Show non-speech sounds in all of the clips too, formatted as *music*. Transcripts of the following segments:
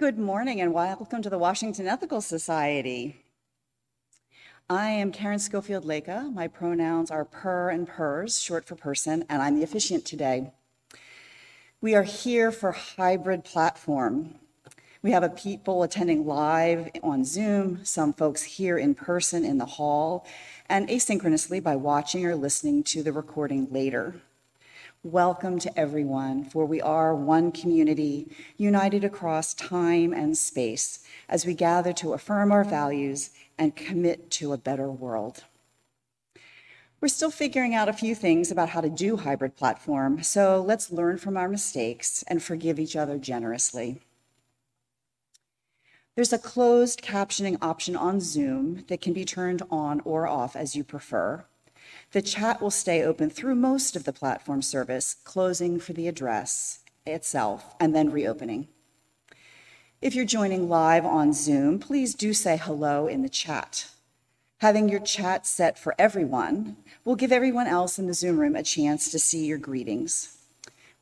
Good morning and welcome to the Washington Ethical Society. I am Karen Schofield Leka. My pronouns are per and pers, short for person, and I'm the officiant today. We are here for hybrid platform. We have a people attending live on Zoom, some folks here in person in the hall, and asynchronously by watching or listening to the recording later. Welcome to everyone, for we are one community united across time and space as we gather to affirm our values and commit to a better world. We're still figuring out a few things about how to do hybrid platform, so let's learn from our mistakes and forgive each other generously. There's a closed captioning option on Zoom that can be turned on or off as you prefer. The chat will stay open through most of the platform service, closing for the address itself and then reopening. If you're joining live on Zoom, please do say hello in the chat. Having your chat set for everyone will give everyone else in the Zoom room a chance to see your greetings.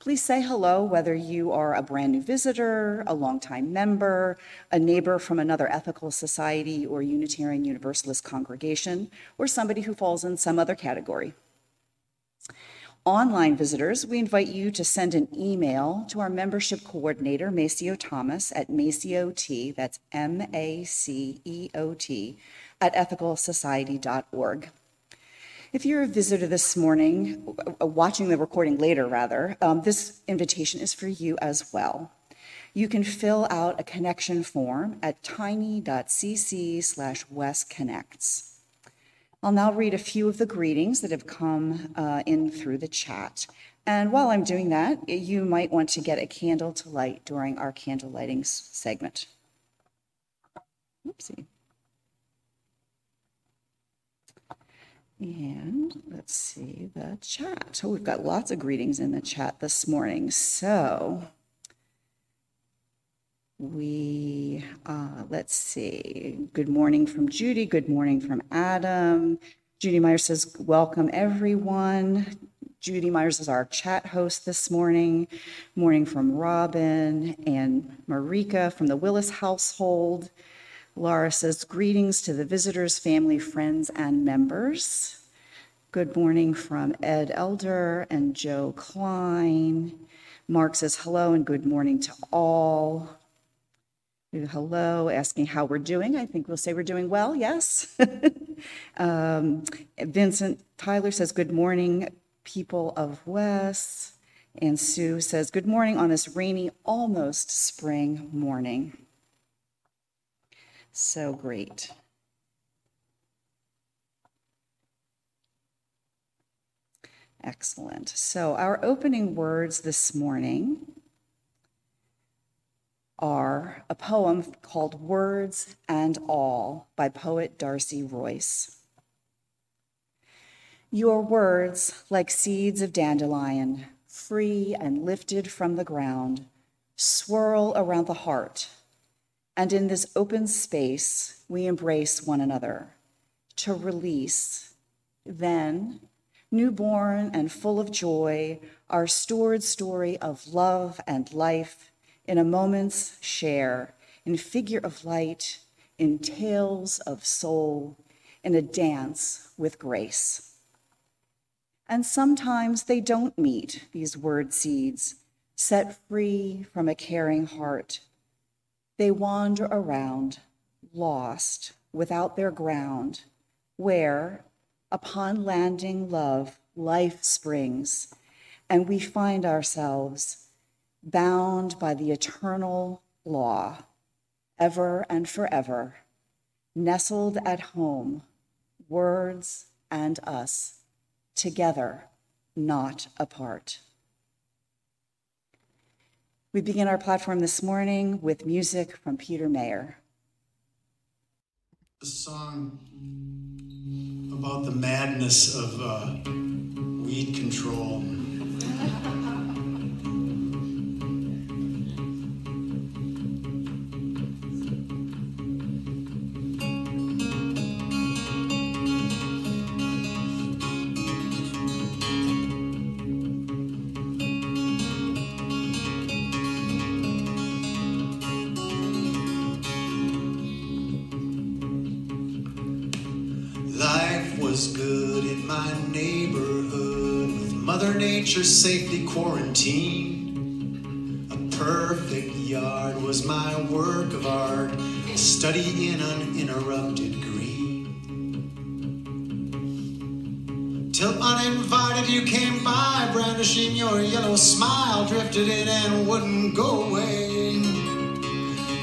Please say hello whether you are a brand new visitor, a longtime member, a neighbor from another ethical society or Unitarian Universalist congregation, or somebody who falls in some other category. Online visitors, we invite you to send an email to our membership coordinator, Maceo Thomas, at Maceot, that's M A C E O T, at ethicalsociety.org. If you're a visitor this morning, uh, watching the recording later rather, um, this invitation is for you as well. You can fill out a connection form at tiny.cc slash wesconnects. I'll now read a few of the greetings that have come uh, in through the chat. And while I'm doing that, you might want to get a candle to light during our candle lighting segment. Oopsie. And let's see the chat. So we've got lots of greetings in the chat this morning. So we, uh, let's see. Good morning from Judy. Good morning from Adam. Judy Myers says, Welcome everyone. Judy Myers is our chat host this morning. Morning from Robin and Marika from the Willis household. Laura says, greetings to the visitors, family, friends, and members. Good morning from Ed Elder and Joe Klein. Mark says, hello and good morning to all. Hello, asking how we're doing. I think we'll say we're doing well, yes. *laughs* um, Vincent Tyler says, good morning, people of West. And Sue says, good morning on this rainy, almost spring morning. So great. Excellent. So, our opening words this morning are a poem called Words and All by poet Darcy Royce. Your words, like seeds of dandelion, free and lifted from the ground, swirl around the heart and in this open space, we embrace one another to release. Then, newborn and full of joy, our stored story of love and life in a moment's share, in figure of light, in tales of soul, in a dance with grace. And sometimes they don't meet these word seeds, set free from a caring heart they wander around, lost, without their ground, where, upon landing love, life springs, and we find ourselves bound by the eternal law, ever and forever, nestled at home, words and us, together, not apart. We begin our platform this morning with music from Peter Mayer. A song about the madness of uh, weed control. *laughs* safely quarantined. A perfect yard was my work of art, study in uninterrupted green. Till uninvited you came by, brandishing your yellow smile, drifted in and wouldn't go away.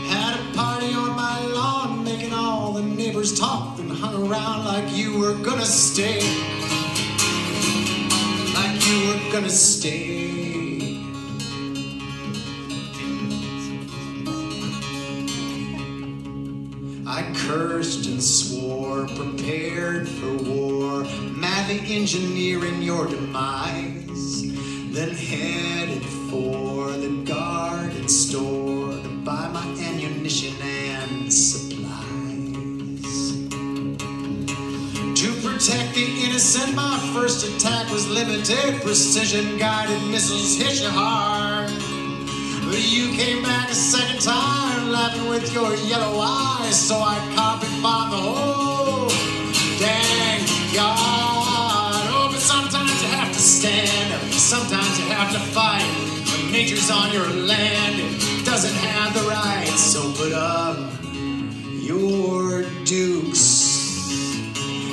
Had a party on my lawn, making all the neighbors talk, and hung around like you were gonna stay. Gonna stay. I cursed and swore, prepared for war, madly engineering your demise. Then limited. Precision guided missiles hit you hard. But you came back a second time, laughing with your yellow eyes. So I carpet bombed the whole dang yard. Oh, but sometimes you have to stand sometimes you have to fight. When nature's on your land, it doesn't have the right. So put up your dukes.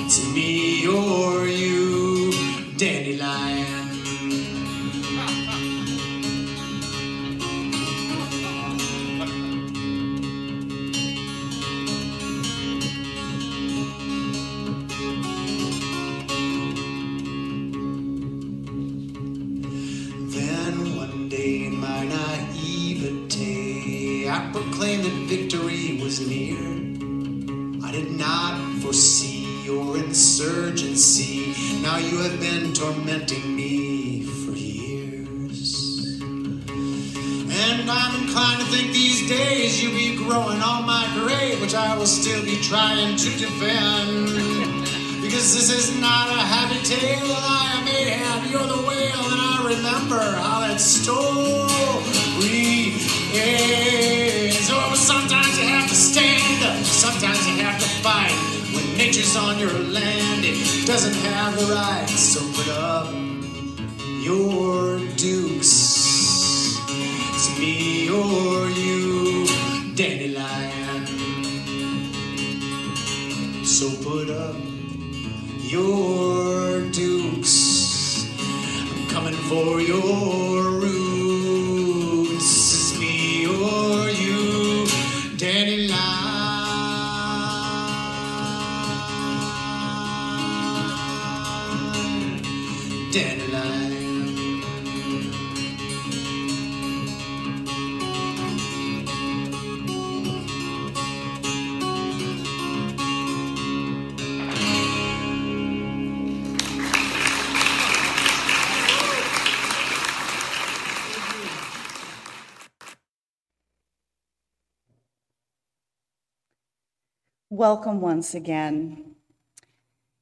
It's me or you, I did not foresee your insurgency. Now you have been tormenting me for years. And I'm inclined to think these days you'll be growing on my grave, which I will still be trying to defend. Because this is not a happy tale I am Ahab, you're the whale, and I remember how that story ends. Oh, sometimes sometimes you have to fight. When nature's on your land, it doesn't have the right. So put up your dukes. It's me or you, dandelion. So put up your dukes. I'm coming for your Welcome once again.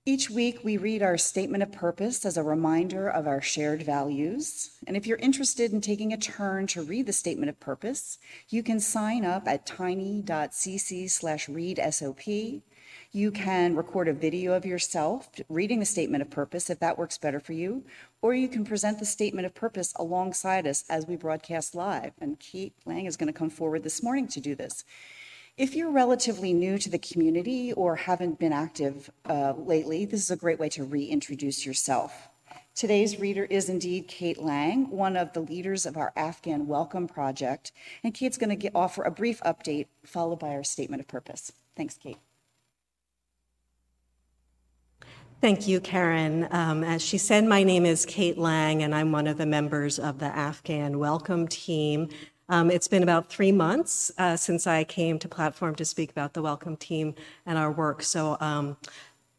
Each week, we read our statement of purpose as a reminder of our shared values. And if you're interested in taking a turn to read the statement of purpose, you can sign up at tiny.cc slash read SOP. You can record a video of yourself reading the statement of purpose if that works better for you, or you can present the statement of purpose alongside us as we broadcast live. And Kate Lang is going to come forward this morning to do this. If you're relatively new to the community or haven't been active uh, lately, this is a great way to reintroduce yourself. Today's reader is indeed Kate Lang, one of the leaders of our Afghan Welcome Project. And Kate's going to offer a brief update, followed by our statement of purpose. Thanks, Kate. Thank you, Karen. Um, as she said, my name is Kate Lang, and I'm one of the members of the Afghan Welcome Team. Um, it's been about three months uh, since I came to Platform to speak about the Welcome Team and our work. So um,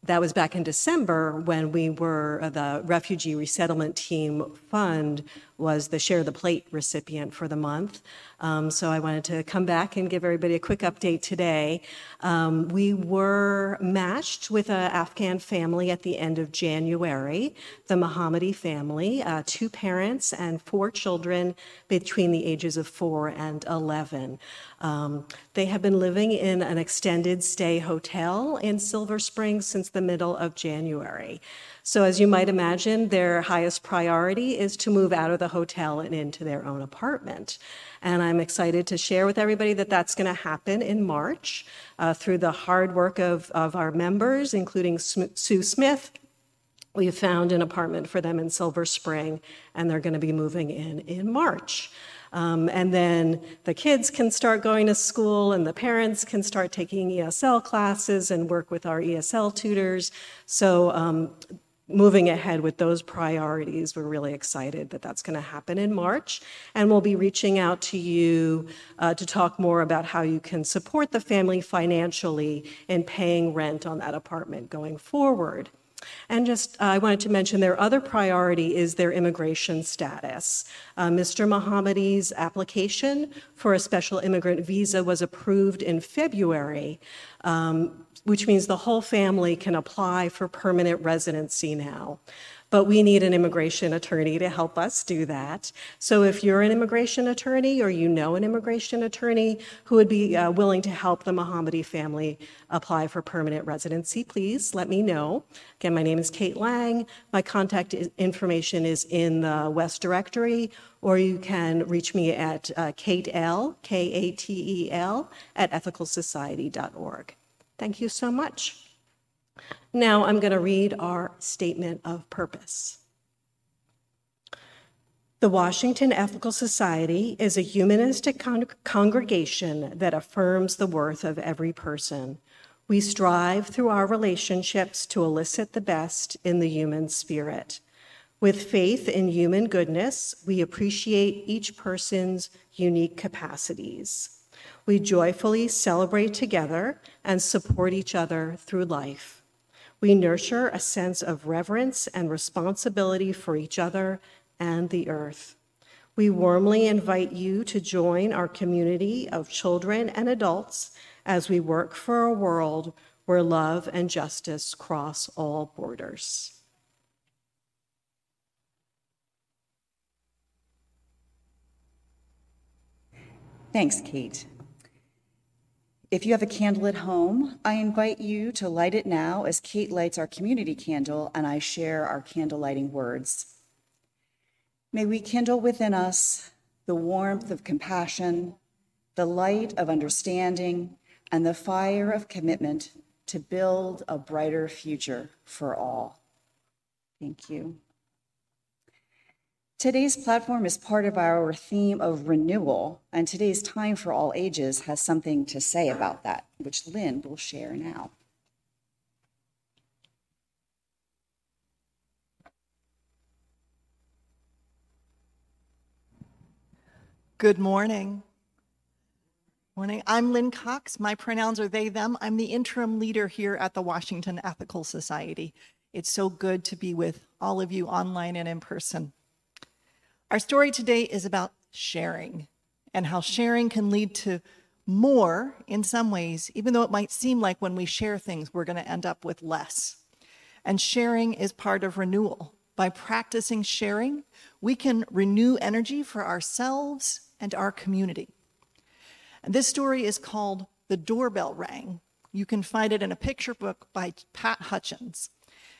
that was back in December when we were uh, the Refugee Resettlement Team Fund was the Share the Plate recipient for the month. Um, so I wanted to come back and give everybody a quick update today. Um, we were matched with an Afghan family at the end of January, the Mohammadi family, uh, two parents and four children between the ages of four and 11. Um, they have been living in an extended stay hotel in Silver Springs since the middle of January. So, as you might imagine, their highest priority is to move out of the hotel and into their own apartment. And I'm excited to share with everybody that that's going to happen in March uh, through the hard work of, of our members, including Sue Smith. We have found an apartment for them in Silver Spring, and they're going to be moving in in March. Um, and then the kids can start going to school, and the parents can start taking ESL classes and work with our ESL tutors. So um, moving ahead with those priorities. We're really excited that that's going to happen in March. And we'll be reaching out to you uh, to talk more about how you can support the family financially in paying rent on that apartment going forward. And just, uh, I wanted to mention their other priority is their immigration status. Uh, Mr. Mohammadi's application for a special immigrant visa was approved in February. Um, which means the whole family can apply for permanent residency now. But we need an immigration attorney to help us do that. So if you're an immigration attorney or you know an immigration attorney who would be uh, willing to help the Mohammadi family apply for permanent residency, please let me know. Again, my name is Kate Lang. My contact information is in the West Directory, or you can reach me at uh, Kate L, K A T E L, at ethicalsociety.org. Thank you so much. Now I'm going to read our statement of purpose. The Washington Ethical Society is a humanistic con- congregation that affirms the worth of every person. We strive through our relationships to elicit the best in the human spirit. With faith in human goodness, we appreciate each person's unique capacities we joyfully celebrate together and support each other through life. We nurture a sense of reverence and responsibility for each other and the earth. We warmly invite you to join our community of children and adults as we work for a world where love and justice cross all borders. Thanks, Kate. If you have a candle at home, I invite you to light it now as Kate lights our community candle and I share our candle lighting words. May we kindle within us the warmth of compassion, the light of understanding, and the fire of commitment to build a brighter future for all. Thank you. Today's platform is part of our theme of renewal, and today's Time for All Ages has something to say about that, which Lynn will share now. Good morning. Morning. I'm Lynn Cox. My pronouns are they, them. I'm the interim leader here at the Washington Ethical Society. It's so good to be with all of you online and in person. Our story today is about sharing and how sharing can lead to more in some ways, even though it might seem like when we share things, we're going to end up with less. And sharing is part of renewal. By practicing sharing, we can renew energy for ourselves and our community. And this story is called The Doorbell Rang. You can find it in a picture book by Pat Hutchins.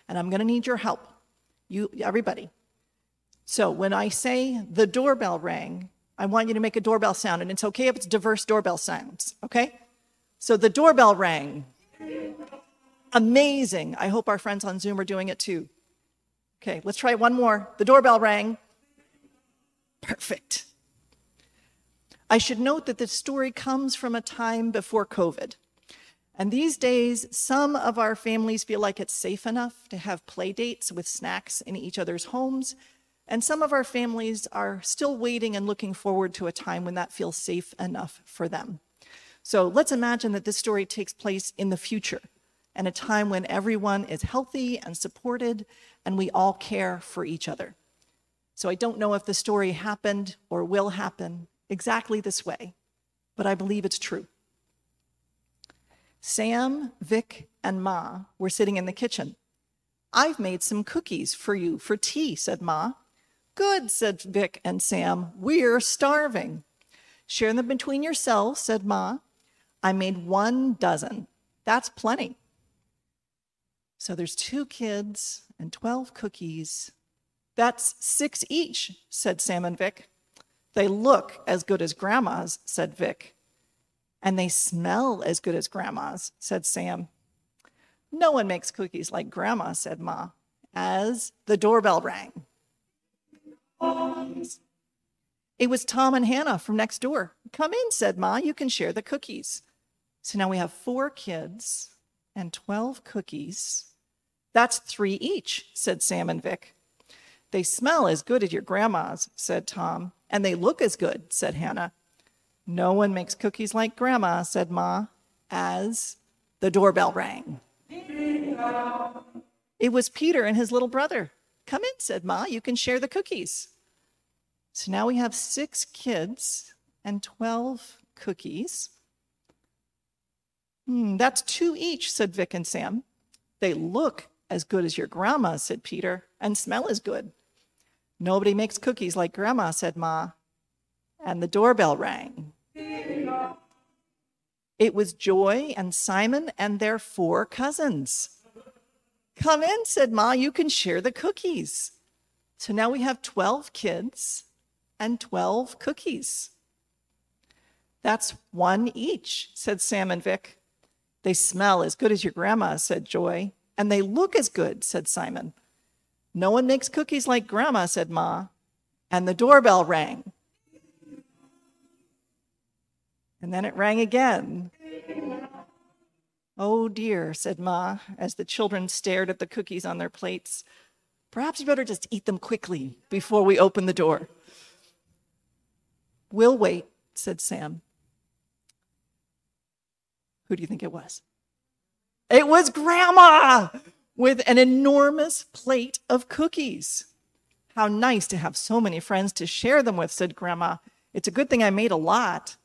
And I'm going to need your help. You, everybody, so when I say the doorbell rang, I want you to make a doorbell sound, and it's okay if it's diverse doorbell sounds, okay? So the doorbell rang. Amazing. I hope our friends on Zoom are doing it too. Okay, let's try one more. The doorbell rang. Perfect. I should note that this story comes from a time before COVID. And these days, some of our families feel like it's safe enough to have play dates with snacks in each other's homes and some of our families are still waiting and looking forward to a time when that feels safe enough for them. So let's imagine that this story takes place in the future and a time when everyone is healthy and supported and we all care for each other. So I don't know if the story happened or will happen exactly this way, but I believe it's true. Sam, Vic, and Ma were sitting in the kitchen. I've made some cookies for you for tea, said Ma. Good, said Vic and Sam. We're starving. Share them between yourselves, said Ma. I made one dozen. That's plenty. So there's two kids and 12 cookies. That's six each, said Sam and Vic. They look as good as Grandma's, said Vic. And they smell as good as Grandma's, said Sam. No one makes cookies like Grandma, said Ma, as the doorbell rang. It was Tom and Hannah from next door. Come in, said Ma, you can share the cookies. So now we have four kids and 12 cookies. That's three each, said Sam and Vic. They smell as good as your grandma's, said Tom, and they look as good, said Hannah. No one makes cookies like grandma, said Ma, as the doorbell rang. It was Peter and his little brother. Come in, said Ma, you can share the cookies. So now we have six kids and 12 cookies. Hmm, that's two each, said Vic and Sam. They look as good as your grandma, said Peter, and smell as good. Nobody makes cookies like grandma, said Ma. And the doorbell rang. It was Joy and Simon and their four cousins. Come in, said Ma, you can share the cookies. So now we have 12 kids and 12 cookies. That's one each, said Sam and Vic. They smell as good as your grandma, said Joy. And they look as good, said Simon. No one makes cookies like grandma, said Ma. And the doorbell rang. And then it rang again. Oh dear, said Ma, as the children stared at the cookies on their plates. Perhaps you better just eat them quickly before we open the door. We'll wait, said Sam. Who do you think it was? It was Grandma with an enormous plate of cookies. How nice to have so many friends to share them with, said Grandma. It's a good thing I made a lot.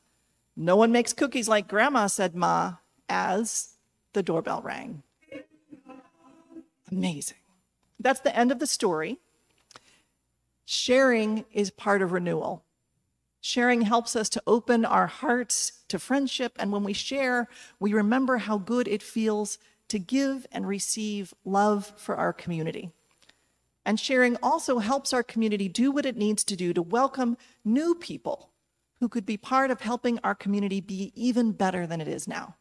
No one makes cookies like Grandma, said Ma, as the doorbell rang. Amazing. That's the end of the story. Sharing is part of renewal. Sharing helps us to open our hearts to friendship, and when we share, we remember how good it feels to give and receive love for our community. And sharing also helps our community do what it needs to do to welcome new people who could be part of helping our community be even better than it is now.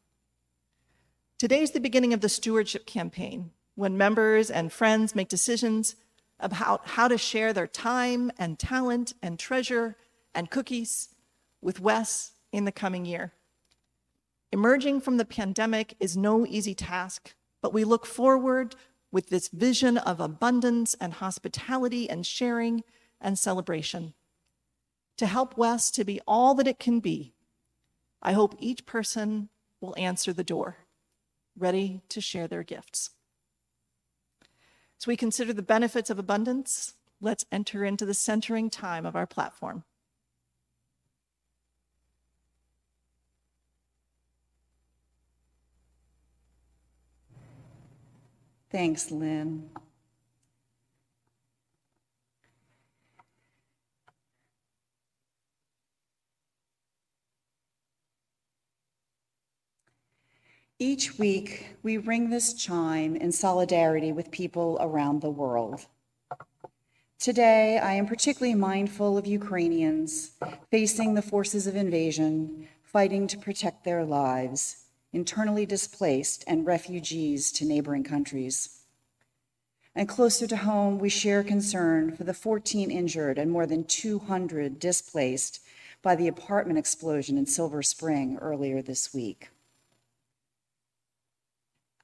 Today's the beginning of the stewardship campaign, when members and friends make decisions about how to share their time and talent and treasure and cookies with Wes in the coming year. Emerging from the pandemic is no easy task, but we look forward with this vision of abundance and hospitality and sharing and celebration. To help Wes to be all that it can be, I hope each person will answer the door, ready to share their gifts. As we consider the benefits of abundance, let's enter into the centering time of our platform. Thanks, Lynn. Each week, we ring this chime in solidarity with people around the world. Today, I am particularly mindful of Ukrainians facing the forces of invasion, fighting to protect their lives, internally displaced, and refugees to neighboring countries. And closer to home, we share concern for the 14 injured and more than 200 displaced by the apartment explosion in Silver Spring earlier this week.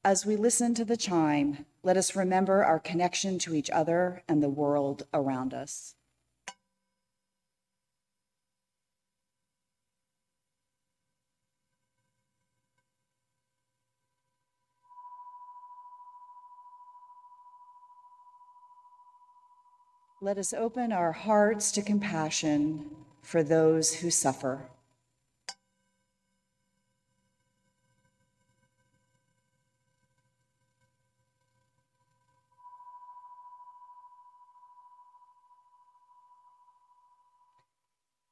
As we listen to the chime, let us remember our connection to each other and the world around us. Let us open our hearts to compassion for those who suffer.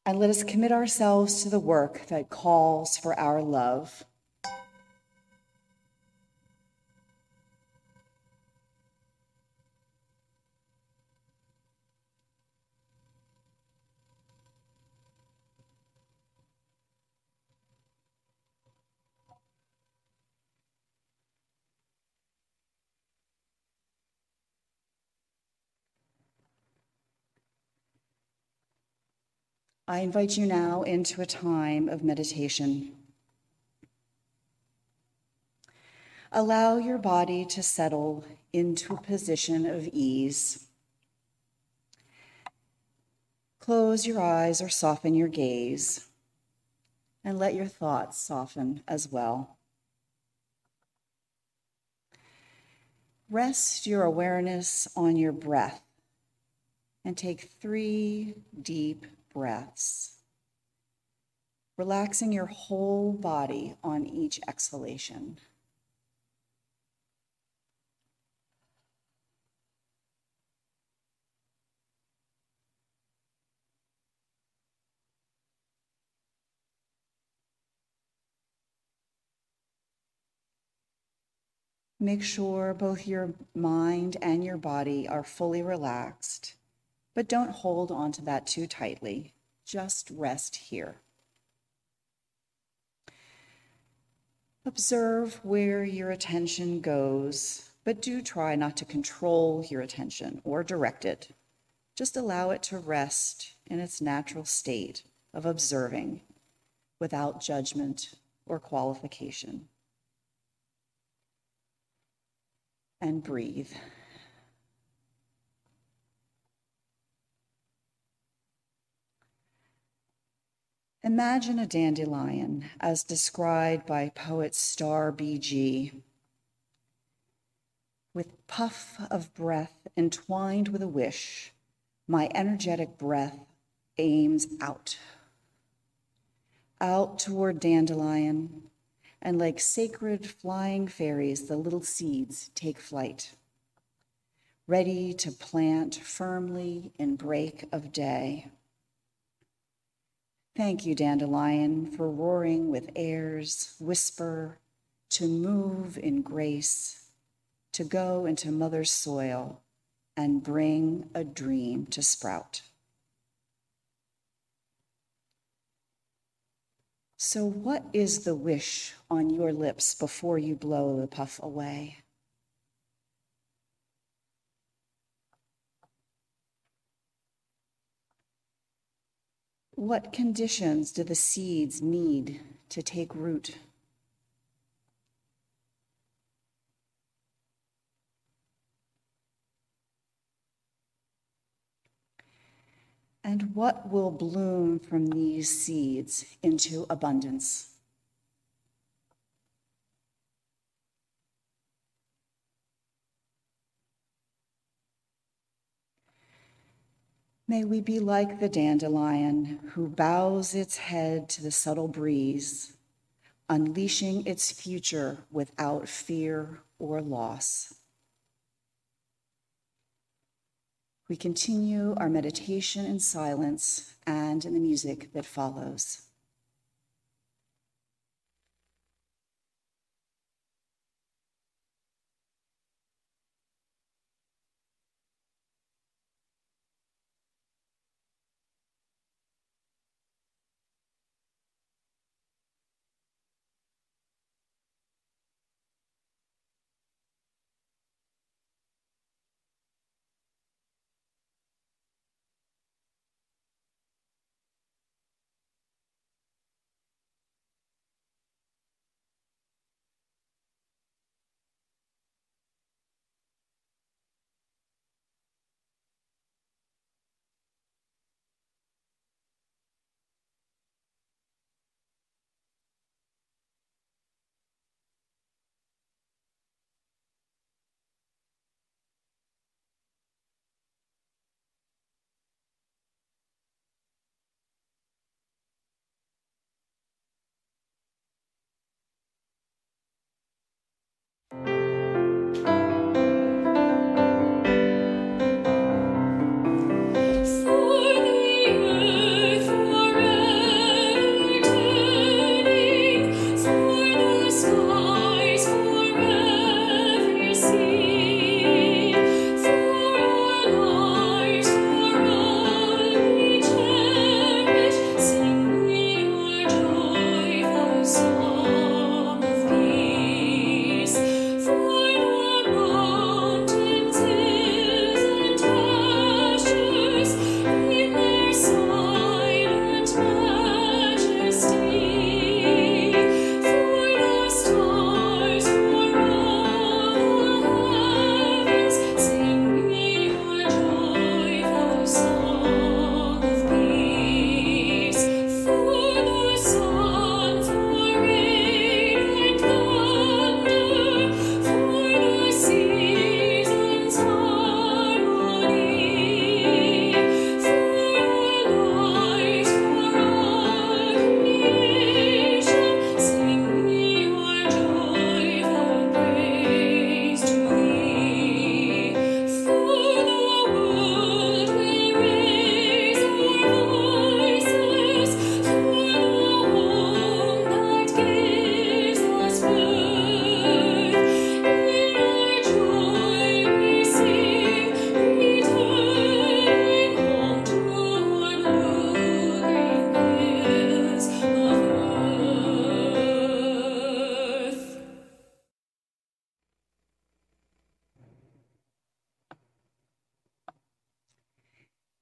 And let us commit ourselves to the work that calls for our love. I invite you now into a time of meditation. Allow your body to settle into a position of ease. Close your eyes or soften your gaze, and let your thoughts soften as well. Rest your awareness on your breath and take three deep breaths, relaxing your whole body on each exhalation. Make sure both your mind and your body are fully relaxed but don't hold on to that too tightly. Just rest here. Observe where your attention goes, but do try not to control your attention or direct it. Just allow it to rest in its natural state of observing without judgment or qualification. And breathe. Imagine a dandelion as described by poet Star BG. With puff of breath entwined with a wish, my energetic breath aims out. Out toward dandelion, and like sacred flying fairies, the little seeds take flight, ready to plant firmly in break of day. Thank you, dandelion, for roaring with airs, whisper, to move in grace, to go into mother's soil and bring a dream to sprout. So, what is the wish on your lips before you blow the puff away? What conditions do the seeds need to take root? And what will bloom from these seeds into abundance? May we be like the dandelion who bows its head to the subtle breeze, unleashing its future without fear or loss. We continue our meditation in silence and in the music that follows.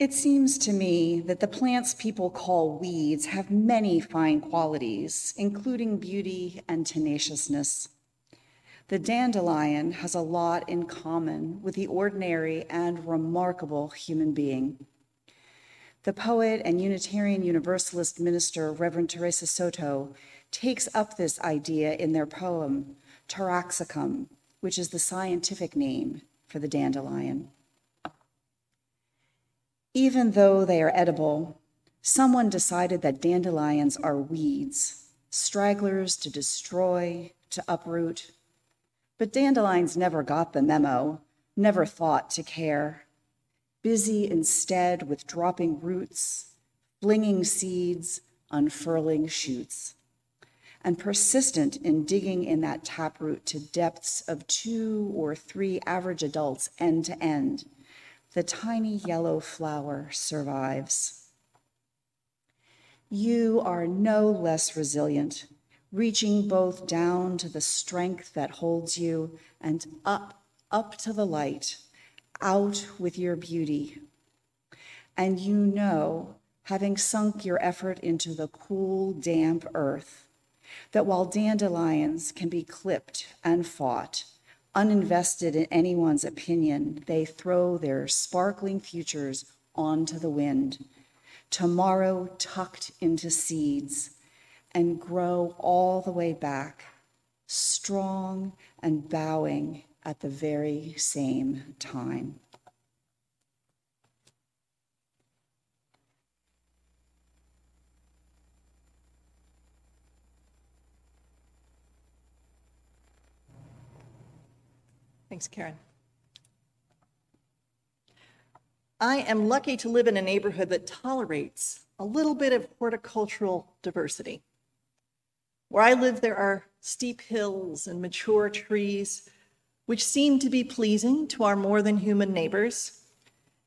It seems to me that the plants people call weeds have many fine qualities, including beauty and tenaciousness. The dandelion has a lot in common with the ordinary and remarkable human being. The poet and Unitarian Universalist minister, Reverend Theresa Soto, takes up this idea in their poem, Taraxacum, which is the scientific name for the dandelion. Even though they are edible, someone decided that dandelions are weeds, stragglers to destroy, to uproot. But dandelions never got the memo, never thought to care. Busy instead with dropping roots, flinging seeds, unfurling shoots, and persistent in digging in that taproot to depths of two or three average adults end to end the tiny yellow flower survives. You are no less resilient, reaching both down to the strength that holds you and up, up to the light, out with your beauty. And you know, having sunk your effort into the cool, damp earth, that while dandelions can be clipped and fought, uninvested in anyone's opinion, they throw their sparkling futures onto the wind. Tomorrow tucked into seeds and grow all the way back, strong and bowing at the very same time. Thanks, Karen. I am lucky to live in a neighborhood that tolerates a little bit of horticultural diversity. Where I live, there are steep hills and mature trees, which seem to be pleasing to our more than human neighbors,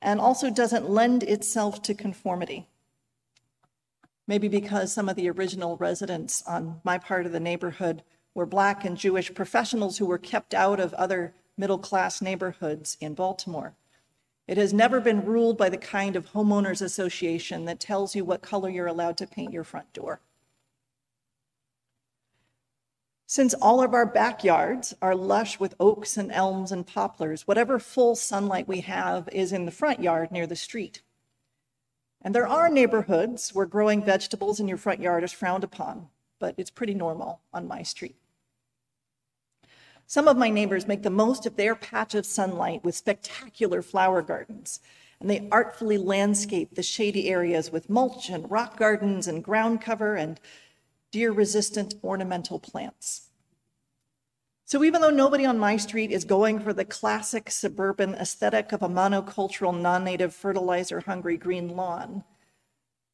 and also doesn't lend itself to conformity. Maybe because some of the original residents on my part of the neighborhood were Black and Jewish professionals who were kept out of other middle class neighborhoods in Baltimore. It has never been ruled by the kind of homeowners association that tells you what color you're allowed to paint your front door. Since all of our backyards are lush with oaks and elms and poplars, whatever full sunlight we have is in the front yard near the street. And there are neighborhoods where growing vegetables in your front yard is frowned upon, but it's pretty normal on my street. Some of my neighbors make the most of their patch of sunlight with spectacular flower gardens, and they artfully landscape the shady areas with mulch and rock gardens and ground cover and deer resistant ornamental plants. So, even though nobody on my street is going for the classic suburban aesthetic of a monocultural, non native, fertilizer hungry green lawn,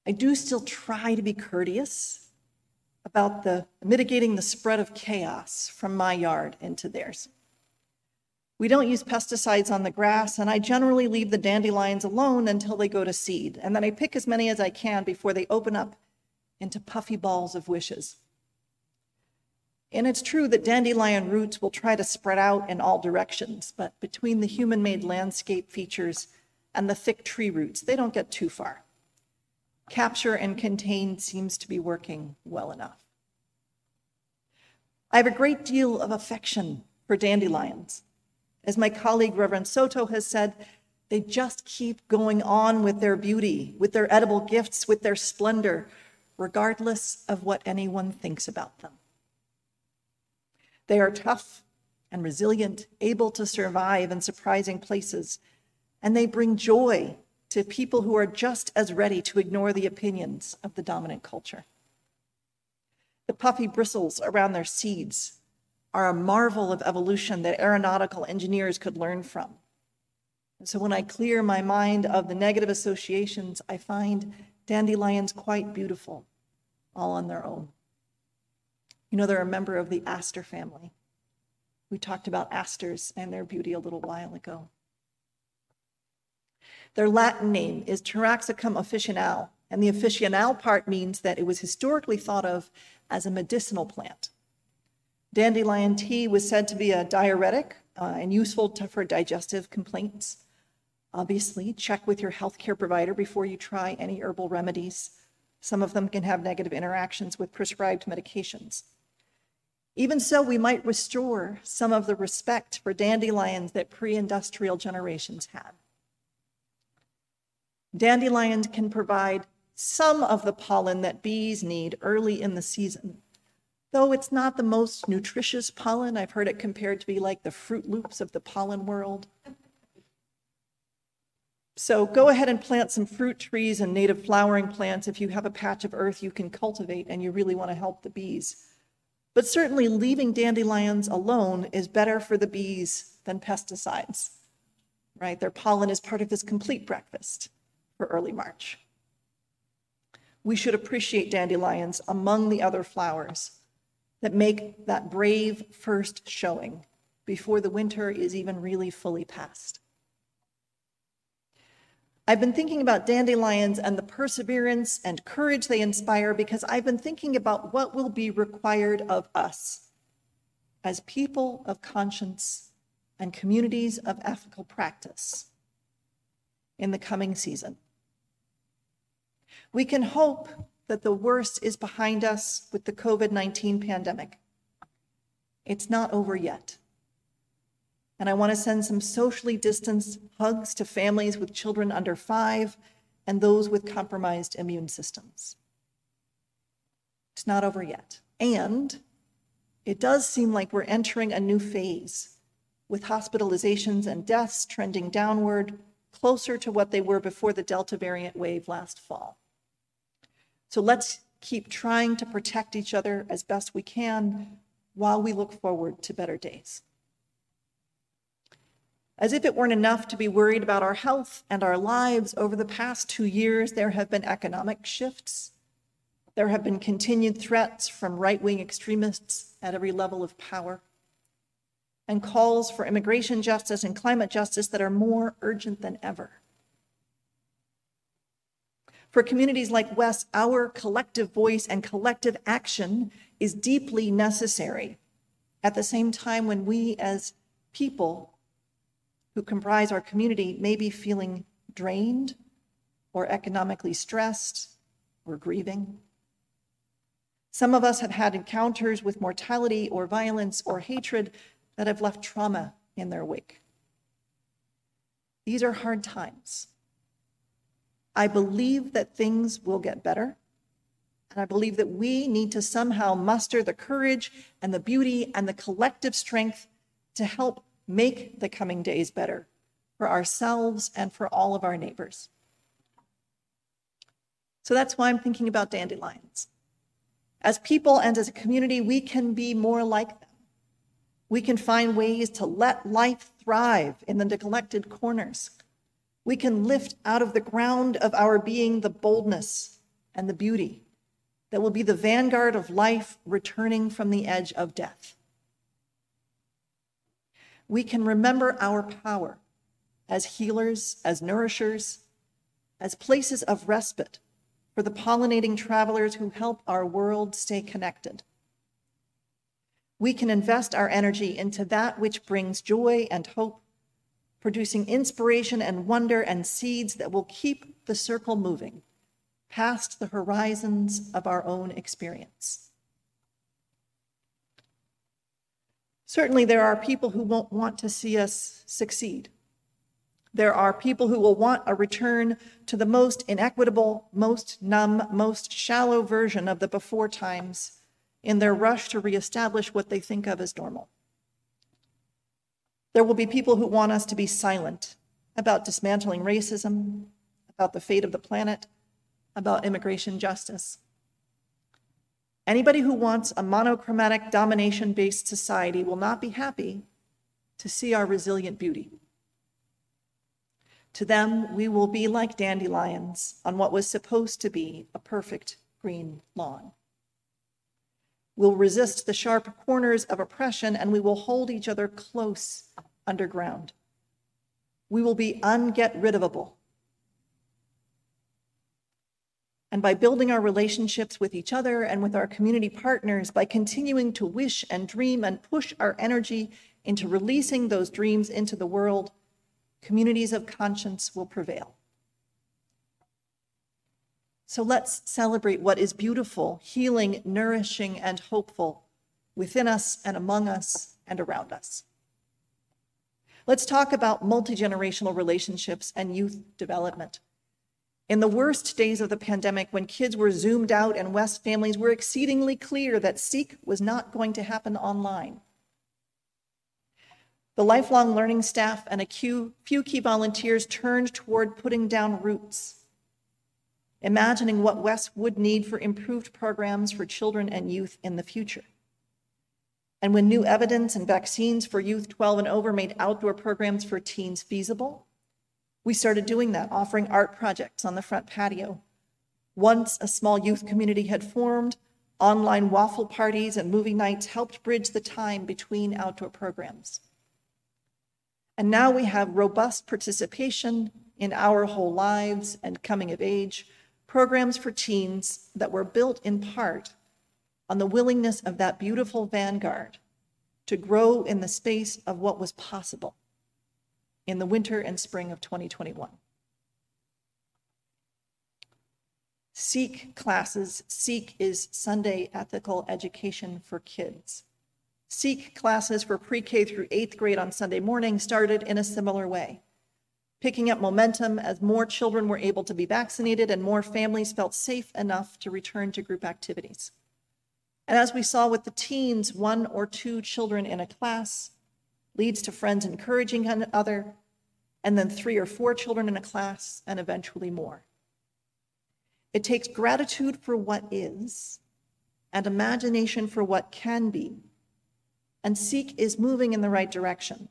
I do still try to be courteous about the mitigating the spread of chaos from my yard into theirs. We don't use pesticides on the grass, and I generally leave the dandelions alone until they go to seed, and then I pick as many as I can before they open up into puffy balls of wishes. And it's true that dandelion roots will try to spread out in all directions, but between the human made landscape features and the thick tree roots, they don't get too far capture and contain seems to be working well enough. I have a great deal of affection for dandelions. As my colleague Reverend Soto has said, they just keep going on with their beauty, with their edible gifts, with their splendor, regardless of what anyone thinks about them. They are tough and resilient, able to survive in surprising places, and they bring joy to people who are just as ready to ignore the opinions of the dominant culture. The puffy bristles around their seeds are a marvel of evolution that aeronautical engineers could learn from. And so when I clear my mind of the negative associations, I find dandelions quite beautiful, all on their own. You know, they're a member of the aster family. We talked about asters and their beauty a little while ago. Their Latin name is Taraxacum officinale, and the officinale part means that it was historically thought of as a medicinal plant. Dandelion tea was said to be a diuretic uh, and useful to, for digestive complaints. Obviously, check with your healthcare provider before you try any herbal remedies. Some of them can have negative interactions with prescribed medications. Even so, we might restore some of the respect for dandelions that pre industrial generations had. Dandelions can provide some of the pollen that bees need early in the season. Though it's not the most nutritious pollen, I've heard it compared to be like the Fruit Loops of the pollen world. So go ahead and plant some fruit trees and native flowering plants if you have a patch of earth you can cultivate and you really want to help the bees. But certainly leaving dandelions alone is better for the bees than pesticides, right? Their pollen is part of this complete breakfast for early March. We should appreciate dandelions among the other flowers that make that brave first showing before the winter is even really fully past. I've been thinking about dandelions and the perseverance and courage they inspire because I've been thinking about what will be required of us as people of conscience and communities of ethical practice in the coming season. We can hope that the worst is behind us with the COVID 19 pandemic. It's not over yet. And I want to send some socially distanced hugs to families with children under five and those with compromised immune systems. It's not over yet. And it does seem like we're entering a new phase with hospitalizations and deaths trending downward, closer to what they were before the Delta variant wave last fall. So let's keep trying to protect each other as best we can while we look forward to better days. As if it weren't enough to be worried about our health and our lives, over the past two years, there have been economic shifts. There have been continued threats from right wing extremists at every level of power, and calls for immigration justice and climate justice that are more urgent than ever. For communities like WES, our collective voice and collective action is deeply necessary. At the same time, when we as people who comprise our community may be feeling drained or economically stressed or grieving. Some of us have had encounters with mortality or violence or hatred that have left trauma in their wake. These are hard times. I believe that things will get better. And I believe that we need to somehow muster the courage and the beauty and the collective strength to help make the coming days better for ourselves and for all of our neighbors. So that's why I'm thinking about dandelions. As people and as a community, we can be more like them. We can find ways to let life thrive in the neglected corners. We can lift out of the ground of our being the boldness and the beauty that will be the vanguard of life returning from the edge of death we can remember our power as healers, as nourishers, as places of respite for the pollinating travelers who help our world stay connected. We can invest our energy into that which brings joy and hope, producing inspiration and wonder and seeds that will keep the circle moving past the horizons of our own experience. Certainly, there are people who won't want to see us succeed. There are people who will want a return to the most inequitable, most numb, most shallow version of the before times in their rush to reestablish what they think of as normal. There will be people who want us to be silent about dismantling racism, about the fate of the planet, about immigration justice. Anybody who wants a monochromatic domination based society will not be happy to see our resilient beauty. To them, we will be like dandelions on what was supposed to be a perfect green lawn. We'll resist the sharp corners of oppression and we will hold each other close underground. We will be unget rid ofable and by building our relationships with each other and with our community partners, by continuing to wish and dream and push our energy into releasing those dreams into the world, communities of conscience will prevail. So let's celebrate what is beautiful, healing, nourishing, and hopeful within us and among us and around us. Let's talk about multi generational relationships and youth development. In the worst days of the pandemic, when kids were zoomed out and WES families were exceedingly clear that Seek was not going to happen online. The lifelong learning staff and a few key volunteers turned toward putting down roots, imagining what WES would need for improved programs for children and youth in the future. And when new evidence and vaccines for youth 12 and over made outdoor programs for teens feasible, we started doing that, offering art projects on the front patio. Once a small youth community had formed, online waffle parties and movie nights helped bridge the time between outdoor programs. And now we have robust participation in Our Whole Lives and Coming of Age, programs for teens that were built in part on the willingness of that beautiful vanguard to grow in the space of what was possible in the winter and spring of 2021. Seek classes. Seek is Sunday ethical education for kids. Seek classes for pre K through eighth grade on Sunday morning started in a similar way, picking up momentum as more children were able to be vaccinated and more families felt safe enough to return to group activities. And as we saw with the teens, one or two children in a class leads to friends encouraging another, and then three or four children in a class, and eventually more. It takes gratitude for what is and imagination for what can be. And Seek is moving in the right direction.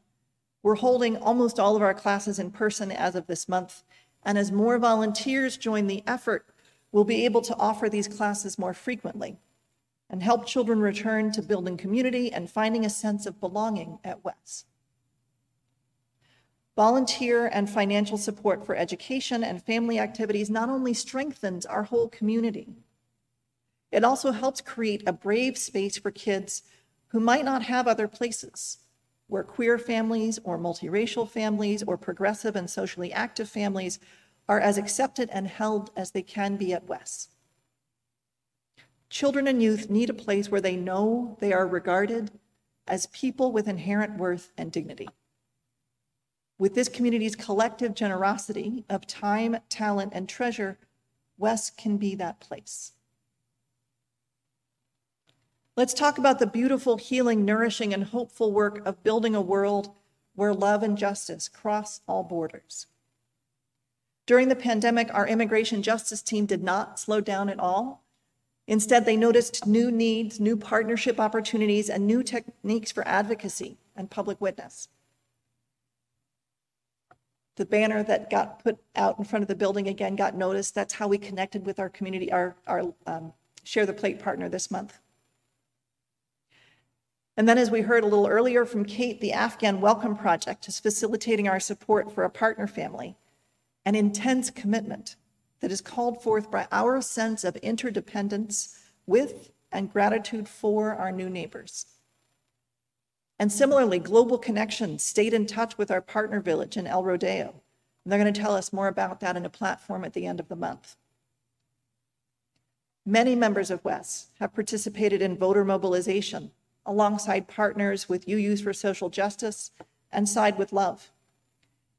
We're holding almost all of our classes in person as of this month. And as more volunteers join the effort, we'll be able to offer these classes more frequently and help children return to building community and finding a sense of belonging at Wes. Volunteer and financial support for education and family activities not only strengthens our whole community, it also helps create a brave space for kids who might not have other places where queer families or multiracial families or progressive and socially active families are as accepted and held as they can be at Wes. Children and youth need a place where they know they are regarded as people with inherent worth and dignity. With this community's collective generosity of time, talent, and treasure, Wes can be that place. Let's talk about the beautiful, healing, nourishing, and hopeful work of building a world where love and justice cross all borders. During the pandemic, our immigration justice team did not slow down at all. Instead, they noticed new needs, new partnership opportunities, and new techniques for advocacy and public witness. The banner that got put out in front of the building again got noticed. That's how we connected with our community, our, our um, Share the Plate partner this month. And then, as we heard a little earlier from Kate, the Afghan Welcome Project is facilitating our support for a partner family, an intense commitment that is called forth by our sense of interdependence with and gratitude for our new neighbors. And similarly, Global Connections stayed in touch with our partner village in El Rodeo. And they're going to tell us more about that in a platform at the end of the month. Many members of WES have participated in voter mobilization alongside partners with UUs for Social Justice and Side with Love.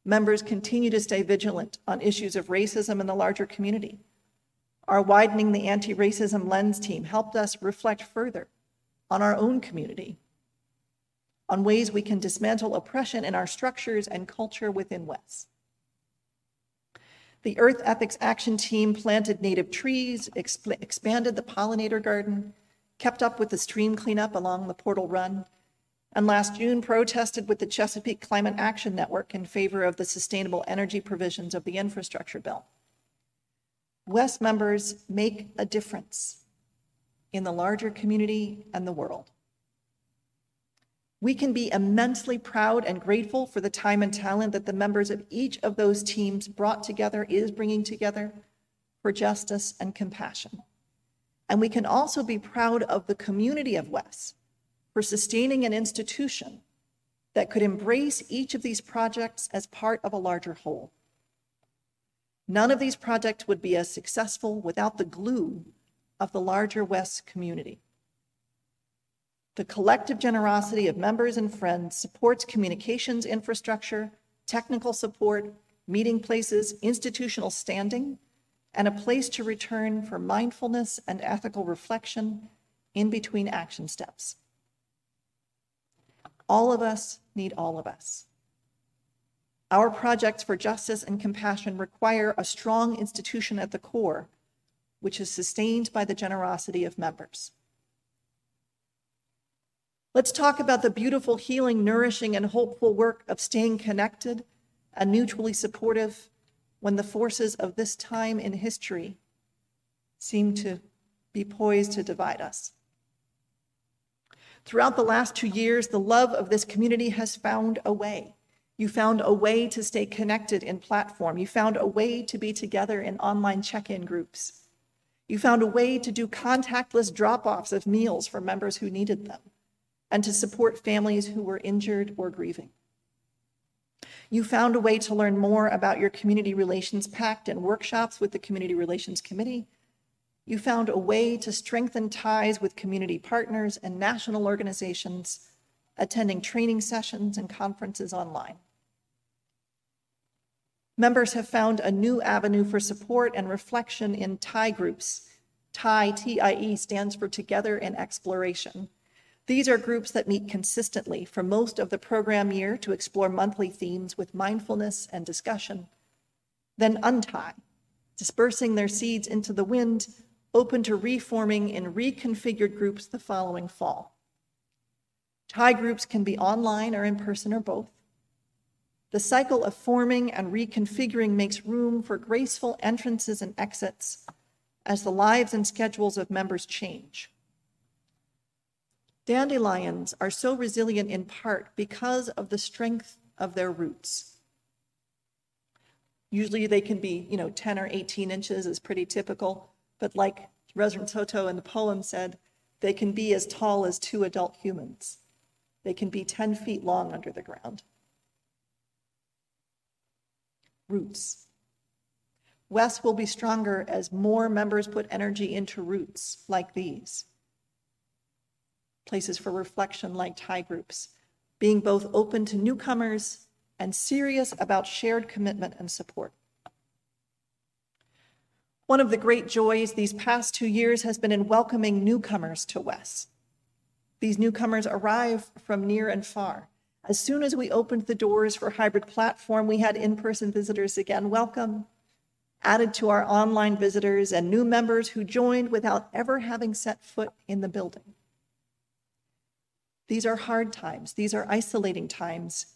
Members continue to stay vigilant on issues of racism in the larger community. Our Widening the Anti Racism Lens team helped us reflect further on our own community, on ways we can dismantle oppression in our structures and culture within WES. The Earth Ethics Action Team planted native trees, exp- expanded the pollinator garden, kept up with the stream cleanup along the Portal Run, and last June protested with the Chesapeake Climate Action Network in favor of the sustainable energy provisions of the infrastructure bill. WES members make a difference in the larger community and the world. We can be immensely proud and grateful for the time and talent that the members of each of those teams brought together, is bringing together for justice and compassion. And we can also be proud of the community of WES for sustaining an institution that could embrace each of these projects as part of a larger whole. None of these projects would be as successful without the glue of the larger WES community. The collective generosity of members and friends supports communications infrastructure, technical support, meeting places, institutional standing, and a place to return for mindfulness and ethical reflection in between action steps. All of us need all of us. Our projects for justice and compassion require a strong institution at the core, which is sustained by the generosity of members. Let's talk about the beautiful, healing, nourishing, and hopeful work of staying connected and mutually supportive when the forces of this time in history seem to be poised to divide us. Throughout the last two years, the love of this community has found a way. You found a way to stay connected in platform. You found a way to be together in online check in groups. You found a way to do contactless drop offs of meals for members who needed them and to support families who were injured or grieving. You found a way to learn more about your Community Relations Pact and workshops with the Community Relations Committee. You found a way to strengthen ties with community partners and national organizations, attending training sessions and conferences online. Members have found a new avenue for support and reflection in TIE groups. TIE, T-I-E, stands for Together in Exploration these are groups that meet consistently for most of the program year to explore monthly themes with mindfulness and discussion. Then untie, dispersing their seeds into the wind, open to reforming in reconfigured groups the following fall. TIE groups can be online or in person or both. The cycle of forming and reconfiguring makes room for graceful entrances and exits as the lives and schedules of members change. Dandelions are so resilient in part because of the strength of their roots. Usually they can be, you know, 10 or 18 inches is pretty typical, but like Reverend Soto in the poem said, they can be as tall as two adult humans. They can be 10 feet long under the ground. Roots. WES will be stronger as more members put energy into roots like these places for reflection like TIE groups, being both open to newcomers and serious about shared commitment and support. One of the great joys these past two years has been in welcoming newcomers to WES. These newcomers arrive from near and far. As soon as we opened the doors for hybrid platform, we had in-person visitors again welcome, added to our online visitors and new members who joined without ever having set foot in the building. These are hard times, these are isolating times.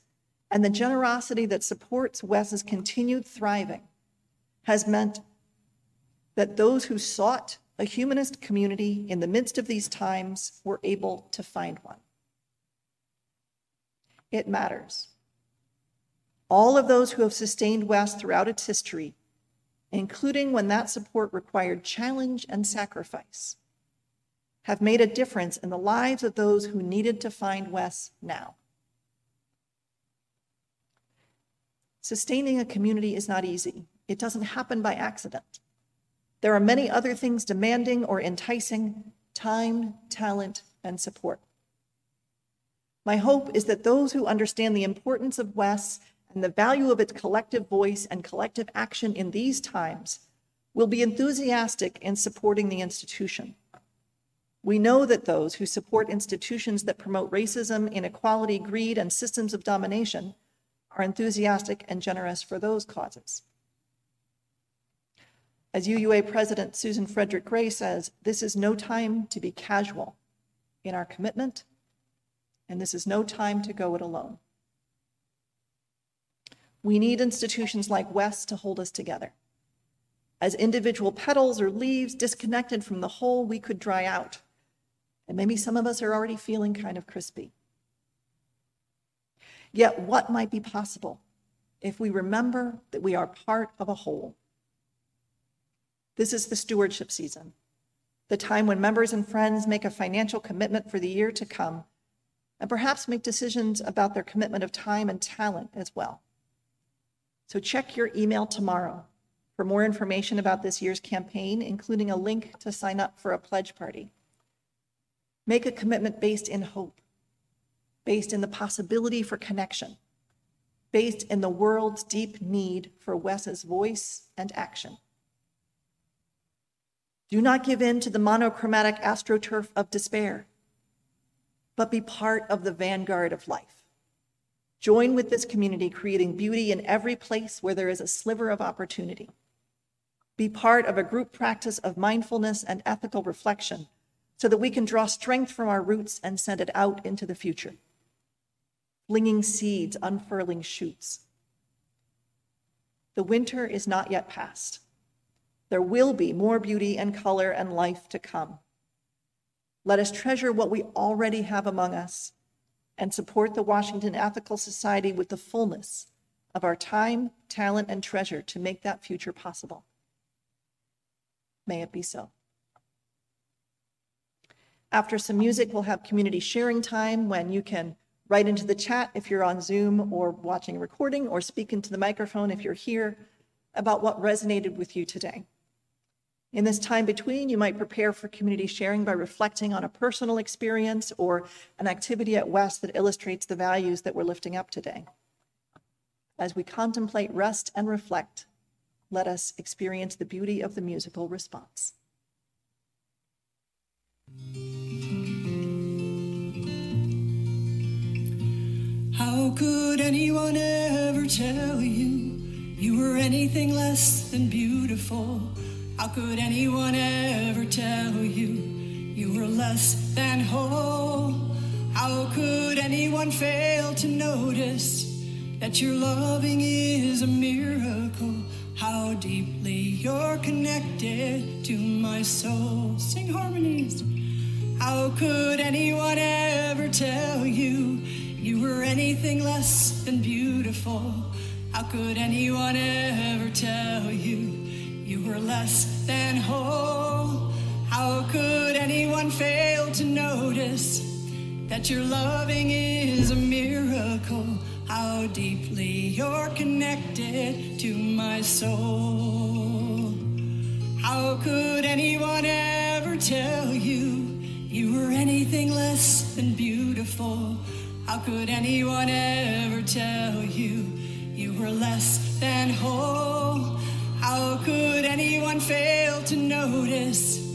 And the generosity that supports WES's continued thriving has meant that those who sought a humanist community in the midst of these times were able to find one. It matters. All of those who have sustained WES throughout its history, including when that support required challenge and sacrifice, have made a difference in the lives of those who needed to find WES now. Sustaining a community is not easy. It doesn't happen by accident. There are many other things demanding or enticing time, talent, and support. My hope is that those who understand the importance of WES and the value of its collective voice and collective action in these times will be enthusiastic in supporting the institution. We know that those who support institutions that promote racism, inequality, greed, and systems of domination are enthusiastic and generous for those causes. As UUA President Susan Frederick Gray says, this is no time to be casual in our commitment, and this is no time to go it alone. We need institutions like WES to hold us together. As individual petals or leaves disconnected from the whole, we could dry out and maybe some of us are already feeling kind of crispy. Yet, what might be possible if we remember that we are part of a whole? This is the stewardship season, the time when members and friends make a financial commitment for the year to come, and perhaps make decisions about their commitment of time and talent as well. So check your email tomorrow for more information about this year's campaign, including a link to sign up for a pledge party. Make a commitment based in hope, based in the possibility for connection, based in the world's deep need for Wes's voice and action. Do not give in to the monochromatic astroturf of despair, but be part of the vanguard of life. Join with this community, creating beauty in every place where there is a sliver of opportunity. Be part of a group practice of mindfulness and ethical reflection so that we can draw strength from our roots and send it out into the future. Flinging seeds, unfurling shoots. The winter is not yet past. There will be more beauty and color and life to come. Let us treasure what we already have among us and support the Washington Ethical Society with the fullness of our time, talent, and treasure to make that future possible. May it be so. After some music, we'll have community sharing time when you can write into the chat if you're on Zoom or watching a recording, or speak into the microphone if you're here about what resonated with you today. In this time between, you might prepare for community sharing by reflecting on a personal experience or an activity at WES that illustrates the values that we're lifting up today. As we contemplate, rest, and reflect, let us experience the beauty of the musical response. How could anyone ever tell you you were anything less than beautiful? How could anyone ever tell you you were less than whole? How could anyone fail to notice that your loving is a miracle? How deeply you're connected to my soul. Sing harmonies. How could anyone ever tell you you were anything less than beautiful? How could anyone ever tell you you were less than whole? How could anyone fail to notice that your loving is a miracle? How deeply you're connected to my soul. How could anyone ever tell you you were anything less than beautiful? How could anyone ever tell you you were less than whole? How could anyone fail to notice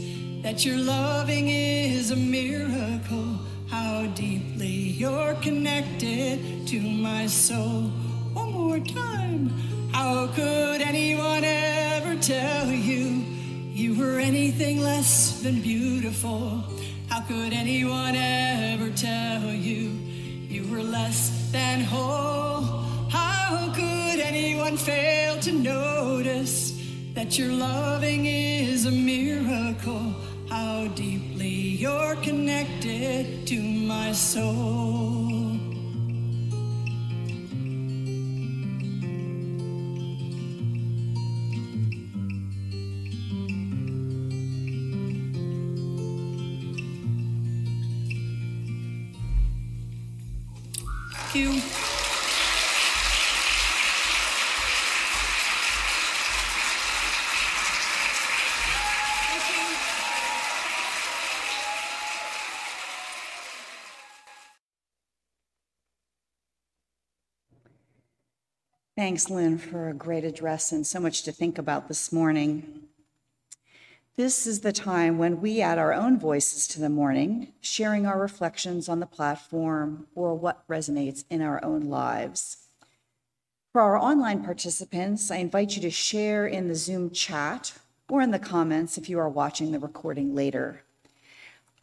that your loving is a miracle? How deeply you're connected to my soul. One more time. How could anyone ever tell you you were anything less than beautiful? How could anyone ever tell you you were less than whole? How could anyone fail to notice that your loving is a miracle? How deeply you're connected to my soul. Thanks, Lynn, for a great address and so much to think about this morning. This is the time when we add our own voices to the morning, sharing our reflections on the platform or what resonates in our own lives. For our online participants, I invite you to share in the Zoom chat or in the comments if you are watching the recording later.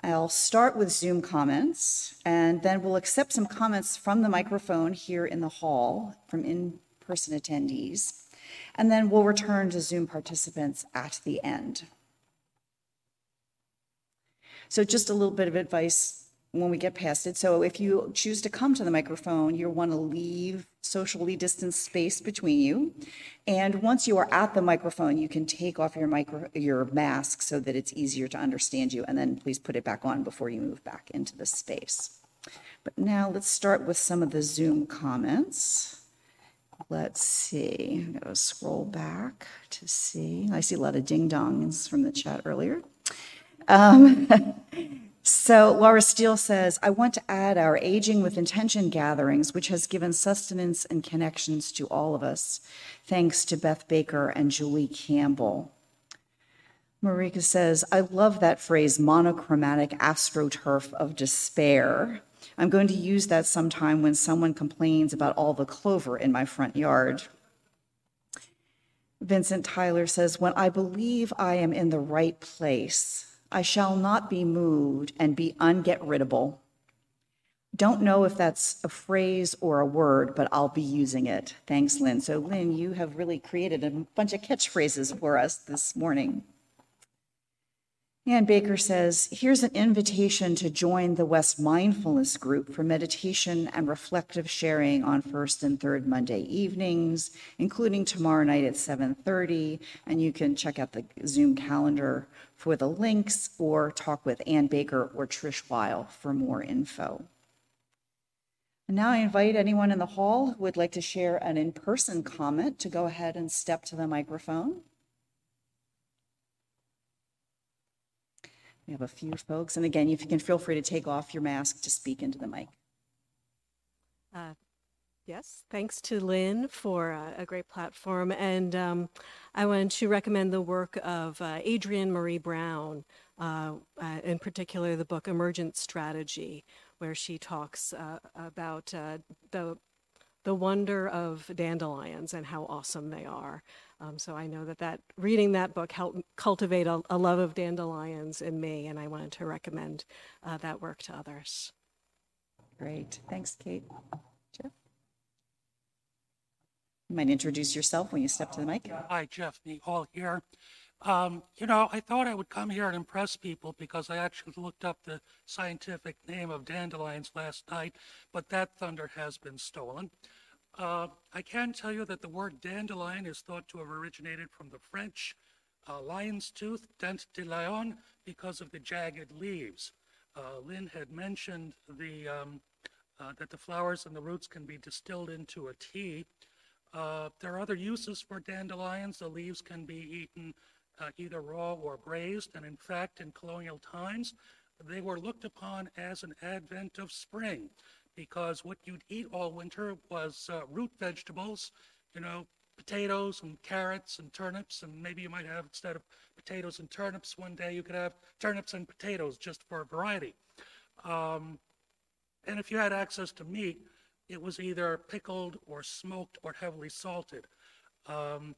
I'll start with Zoom comments, and then we'll accept some comments from the microphone here in the hall from in person attendees, and then we'll return to Zoom participants at the end. So just a little bit of advice when we get past it. So if you choose to come to the microphone, you'll want to leave socially distanced space between you. And once you are at the microphone, you can take off your micro, your mask so that it's easier to understand you. And then please put it back on before you move back into the space. But now let's start with some of the Zoom comments. Let's see, I'm gonna scroll back to see. I see a lot of ding dongs from the chat earlier. Um, *laughs* so Laura Steele says, I want to add our Aging with Intention gatherings, which has given sustenance and connections to all of us, thanks to Beth Baker and Julie Campbell. Marika says, I love that phrase, monochromatic astroturf of despair. I'm going to use that sometime when someone complains about all the clover in my front yard. Vincent Tyler says, When I believe I am in the right place, I shall not be moved and be unget-riddable. Don't know if that's a phrase or a word, but I'll be using it. Thanks, Lynn. So, Lynn, you have really created a bunch of catchphrases for us this morning. Ann Baker says, here's an invitation to join the WES Mindfulness Group for meditation and reflective sharing on first and third Monday evenings, including tomorrow night at 7:30. And you can check out the Zoom calendar for the links or talk with Ann Baker or Trish Weil for more info. And now I invite anyone in the hall who would like to share an in-person comment to go ahead and step to the microphone. We have a few folks, and again, if you can feel free to take off your mask to speak into the mic. Uh, Yes, thanks to Lynn for uh, a great platform. And um, I want to recommend the work of uh, Adrienne Maree Brown, uh, uh, in particular the book Emergent Strategy, where she talks about the the wonder of dandelions and how awesome they are. Um, so I know that that reading that book helped cultivate a, a love of dandelions in me, and I wanted to recommend uh, that work to others. Great. Thanks, Kate. Jeff? You might introduce yourself when you step to the mic. Hi, Jeff Hall here. Um, you know, I thought I would come here and impress people because I actually looked up the scientific name of dandelions last night, but that thunder has been stolen. Uh, I can tell you that the word dandelion is thought to have originated from the French uh, lion's tooth, dent de lion, because of the jagged leaves. Uh, Lynn had mentioned the, um, uh, that the flowers and the roots can be distilled into a tea. Uh, there are other uses for dandelions. The leaves can be eaten uh, either raw or braised, and in fact, in colonial times, they were looked upon as an advent of spring because what you'd eat all winter was uh, root vegetables, you know, potatoes and carrots and turnips, and maybe you might have, instead of potatoes and turnips, one day you could have turnips and potatoes just for variety. Um, and if you had access to meat, it was either pickled or smoked or heavily salted. Um,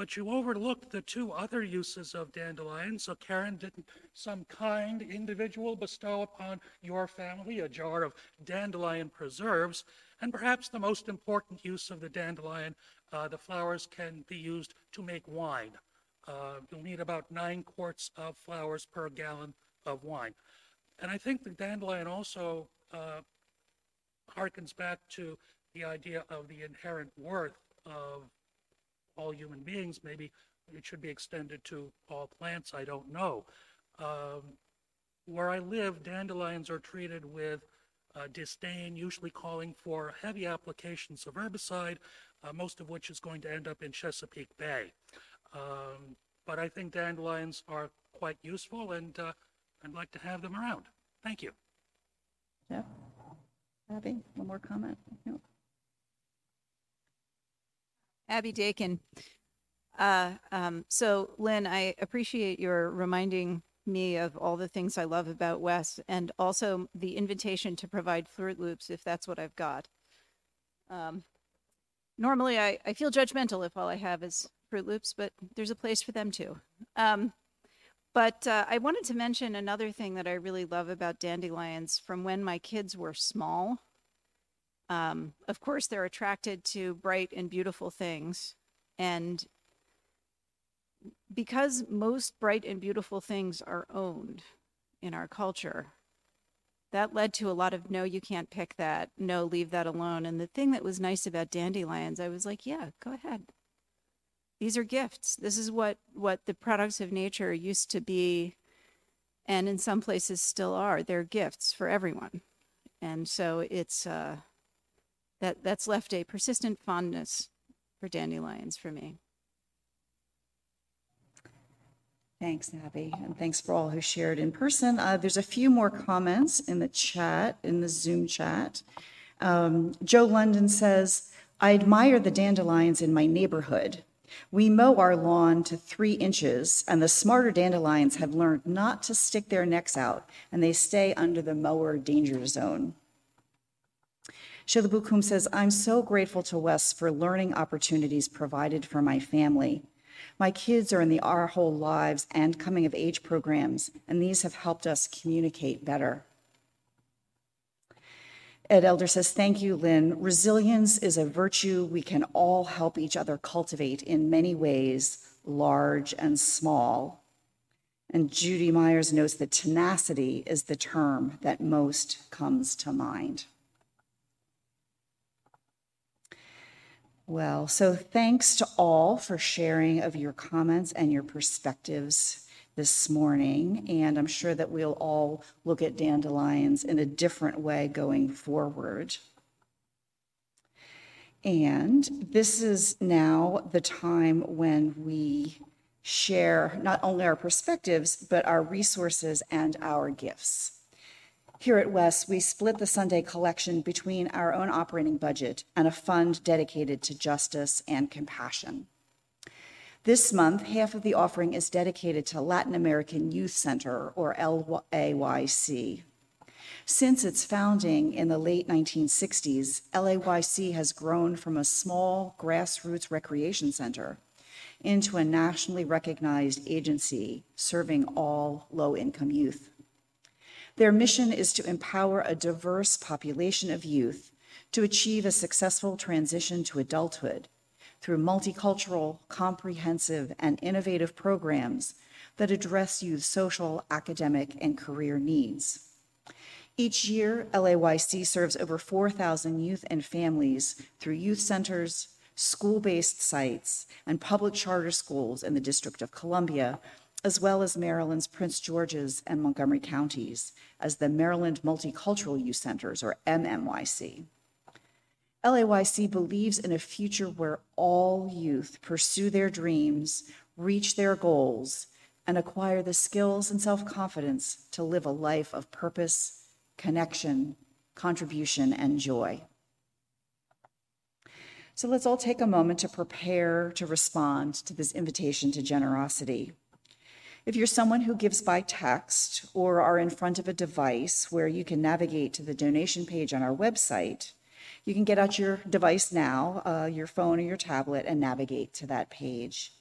but you overlooked the two other uses of dandelion. So, Karen, didn't some kind individual bestow upon your family a jar of dandelion preserves? And perhaps the most important use of the dandelion, uh, the flowers can be used to make wine. Uh, you'll need about nine quarts of flowers per gallon of wine. And I think the dandelion also uh, harkens back to the idea of the inherent worth of all human beings. Maybe it should be extended to all plants. I don't know. Um, where I live, dandelions are treated with uh, disdain, usually calling for heavy applications of herbicide, uh, most of which is going to end up in Chesapeake Bay. Um, but I think dandelions are quite useful, and uh, I'd like to have them around. Thank you. Jeff? Abby, one more comment? No. Abby Dakin. Uh, um, so, Lynn, I appreciate your reminding me of all the things I love about Wes and also the invitation to provide Fruit Loops if that's what I've got. Um, normally, I, I feel judgmental if all I have is Fruit Loops, but there's a place for them too. Um, but uh, I wanted to mention another thing that I really love about dandelions from when my kids were small. Um, of course, they're attracted to bright and beautiful things. And because most bright and beautiful things are owned in our culture, that led to a lot of no, you can't pick that. No, leave that alone. And the thing that was nice about dandelions, I was like, yeah, go ahead. These are gifts. This is what, what the products of nature used to be, and in some places still are. They're gifts for everyone. and so it's uh, that that's left a persistent fondness for dandelions for me. Thanks, Abby, and thanks for all who shared in person. Uh, there's a few more comments in the chat, in the Zoom chat. Um, Joe London says, I admire the dandelions in my neighborhood. We mow our lawn to three inches, and the smarter dandelions have learned not to stick their necks out, and they stay under the mower danger zone. Shilabukum says, I'm so grateful to Wes for learning opportunities provided for my family. My kids are in the Our Whole Lives and Coming of Age programs, and these have helped us communicate better. Ed Elder says, Thank you, Lynn. Resilience is a virtue we can all help each other cultivate in many ways, large and small. And Judy Myers notes that tenacity is the term that most comes to mind. Well, so thanks to all for sharing of your comments and your perspectives this morning. And I'm sure that we'll all look at dandelions in a different way going forward. And this is now the time when we share not only our perspectives, but our resources and our gifts. Here at Wes, we split the Sunday collection between our own operating budget and a fund dedicated to justice and compassion. This month, half of the offering is dedicated to Latin American Youth Center, or LAYC. Since its founding in the late 1960s, LAYC has grown from a small grassroots recreation center into a nationally recognized agency serving all low income youth. Their mission is to empower a diverse population of youth to achieve a successful transition to adulthood through multicultural, comprehensive, and innovative programs that address youth social, academic, and career needs. Each year, LAYC serves over 4,000 youth and families through youth centers, school based sites, and public charter schools in the District of Columbia as well as Maryland's Prince George's and Montgomery counties as the Maryland Multicultural Youth Centers, or MMYC. LAYC believes in a future where all youth pursue their dreams, reach their goals, and acquire the skills and self confidence to live a life of purpose, connection, contribution, and joy. So let's all take a moment to prepare to respond to this invitation to generosity. If you're someone who gives by text or are in front of a device where you can navigate to the donation page on our website, you can get out your device now, uh, your phone or your tablet, and navigate to that page.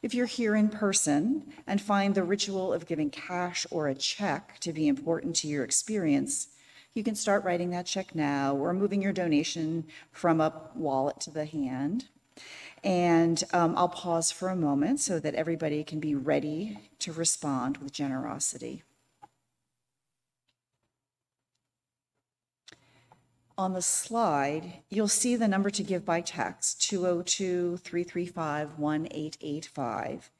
If you're here in person and find the ritual of giving cash or a check to be important to your experience, you can start writing that check now or moving your donation from a wallet to the hand. And um, I'll pause for a moment so that everybody can be ready to respond with generosity. On the slide, you'll see the number to give by text 202 335 1885.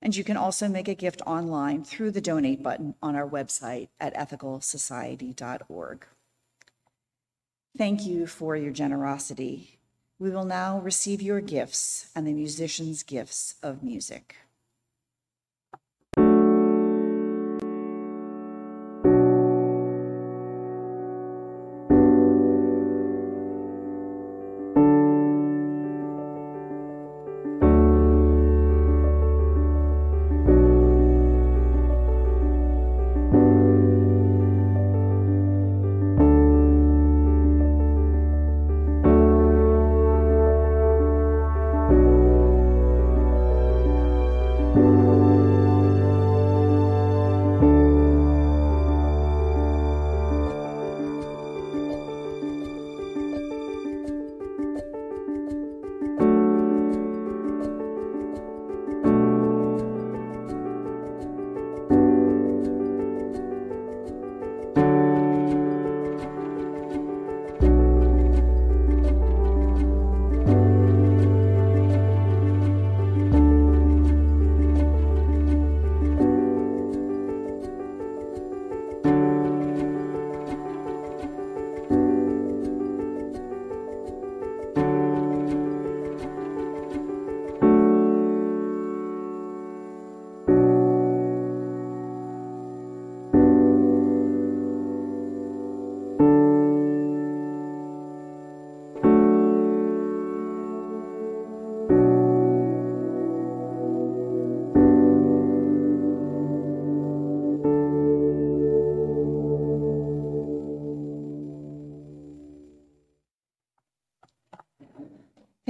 And you can also make a gift online through the donate button on our website at ethicalsociety.org. Thank you for your generosity. We will now receive your gifts and the musicians' gifts of music.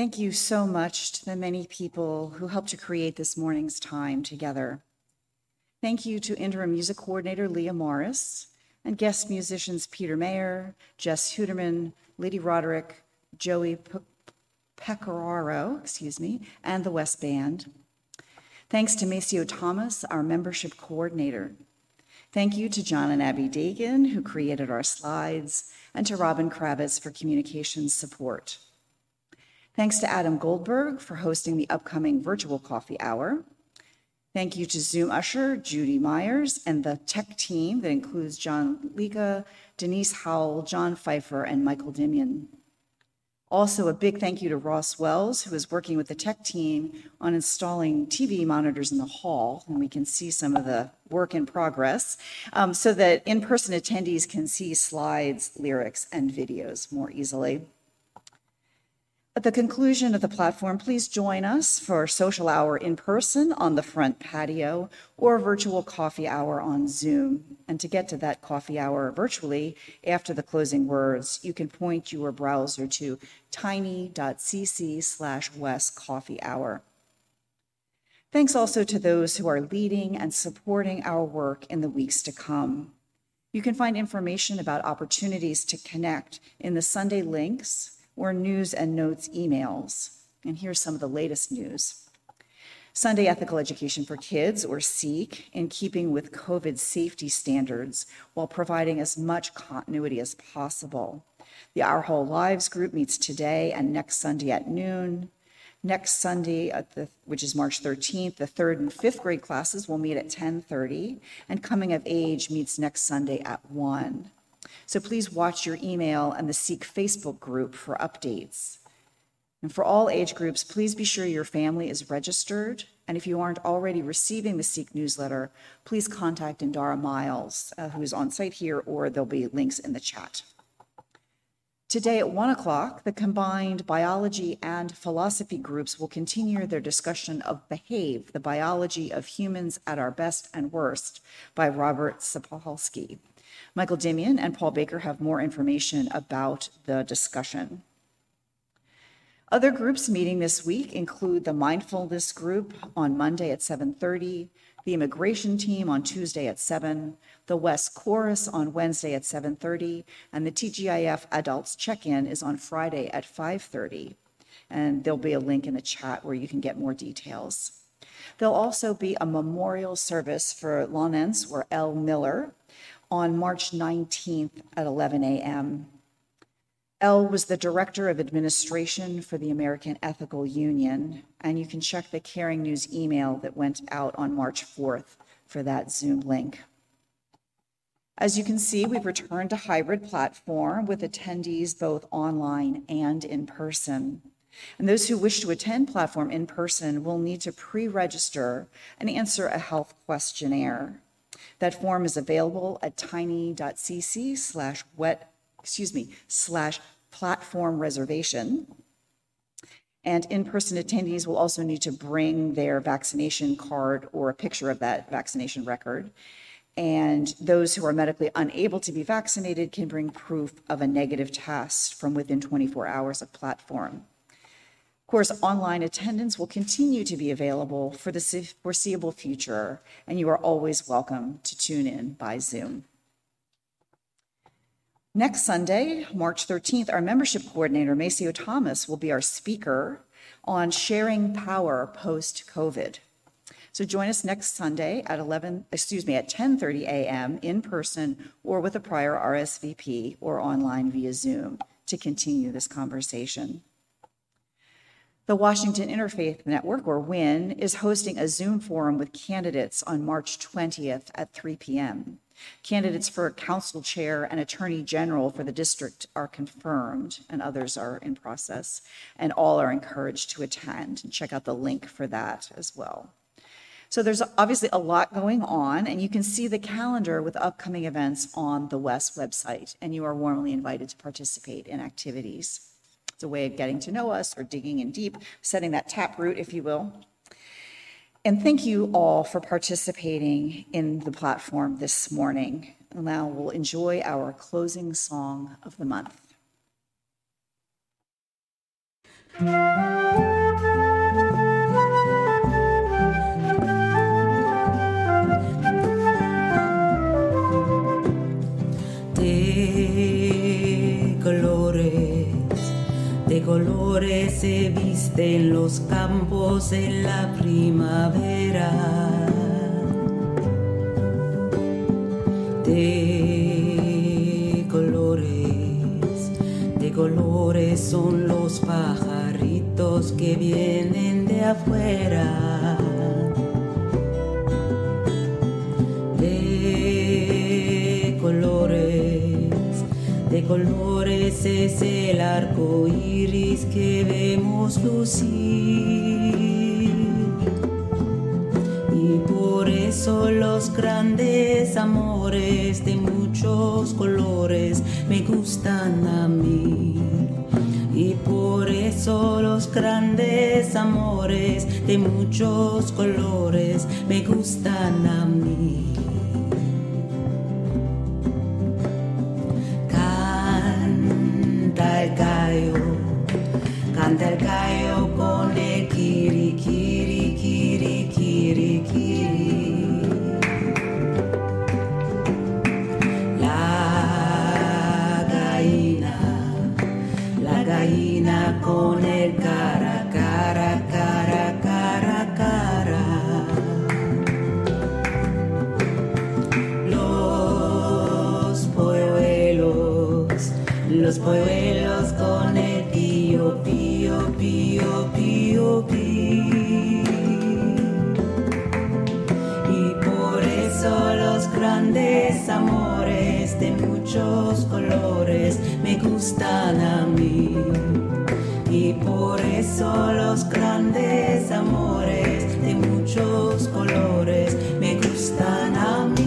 Thank you so much to the many people who helped to create this morning's time together. Thank you to interim music coordinator Leah Morris and guest musicians Peter Mayer, Jess Huderman, Lady Roderick, Joey Pecoraro, excuse me, and the WES Band. Thanks to Maceo Thomas, our membership coordinator. Thank you to John and Abby Dagan, who created our slides, and to Robin Kravitz for communications support. Thanks to Adam Goldberg for hosting the upcoming virtual coffee hour. Thank you to Zoom Usher, Judy Myers, and the tech team that includes John Lika, Denise Howell, John Pfeiffer, and Michael Dimion. Also, a big thank you to Ross Wells, who is working with the tech team on installing TV monitors in the hall, and we can see some of the work in progress, um, so that in person attendees can see slides, lyrics, and videos more easily. At the conclusion of the platform, please join us for social hour in person on the front patio or virtual coffee hour on Zoom. And to get to that coffee hour virtually after the closing words, you can point your browser to tiny.cc slash WES Coffee Hour. Thanks also to those who are leading and supporting our work in the weeks to come. You can find information about opportunities to connect in the Sunday links or news and notes emails. And here's some of the latest news. Sunday Ethical Education for Kids, or SEEK, in keeping with COVID safety standards while providing as much continuity as possible. The Our Whole Lives group meets today and next Sunday at noon. Next Sunday, the, which is March 13th, the third and fifth grade classes will meet at 10:30, and Coming of Age meets next Sunday at 1. So please watch your email and the SEEK Facebook group for updates. And for all age groups, please be sure your family is registered. And if you aren't already receiving the SEEK newsletter, please contact Indara Miles, uh, who is on site here, or there'll be links in the chat. Today at one o'clock, the combined biology and philosophy groups will continue their discussion of Behave, the biology of humans at our best and worst by Robert Sapolsky. Michael Dimion and Paul Baker have more information about the discussion. Other groups meeting this week include the mindfulness group on Monday at 7:30, the immigration team on Tuesday at 7, the WES Chorus on Wednesday at 7:30, and the TGIF Adults Check-in is on Friday at 5:30. And there'll be a link in the chat where you can get more details. There'll also be a memorial service for Lonens or L. Miller on March 19th at 11 a.m. Elle was the Director of Administration for the American Ethical Union, and you can check the Caring News email that went out on March 4th for that Zoom link. As you can see, we've returned to hybrid platform with attendees both online and in person. And those who wish to attend platform in person will need to pre-register and answer a health questionnaire. That form is available at tiny.cc slash wet, excuse me, slash platform reservation. And in-person attendees will also need to bring their vaccination card or a picture of that vaccination record. And those who are medically unable to be vaccinated can bring proof of a negative test from within 24 hours of platform course, online attendance will continue to be available for the foreseeable future, and you are always welcome to tune in by Zoom. Next Sunday, March 13th, our membership coordinator, Maceo Thomas, will be our speaker on sharing power post COVID. So join us next Sunday at 11, excuse me, at 10:30 a.m. in person or with a prior RSVP or online via Zoom to continue this conversation. The Washington Interfaith Network, or WIN, is hosting a Zoom forum with candidates on March 20th at 3 p.m. Candidates for council chair and attorney general for the district are confirmed, and others are in process, and all are encouraged to attend. And check out the link for that as well. So there's obviously a lot going on, and you can see the calendar with upcoming events on the WES website, and you are warmly invited to participate in activities. It's a way of getting to know us or digging in deep, setting that tap root, if you will. And thank you all for participating in the platform this morning. Now we'll enjoy our closing song of the month. Colores se visten los campos en la primavera. De colores, de colores son los pajaritos que vienen de afuera. Colores es el arco iris que vemos lucir. Y por eso los grandes amores de muchos colores me gustan a mí. Y por eso los grandes amores de muchos colores me gustan a mí. Canta el gallo, canta el gallo con el grandes amores de muchos colores me gustan a mí. Y por eso los grandes amores de muchos colores me gustan a mí.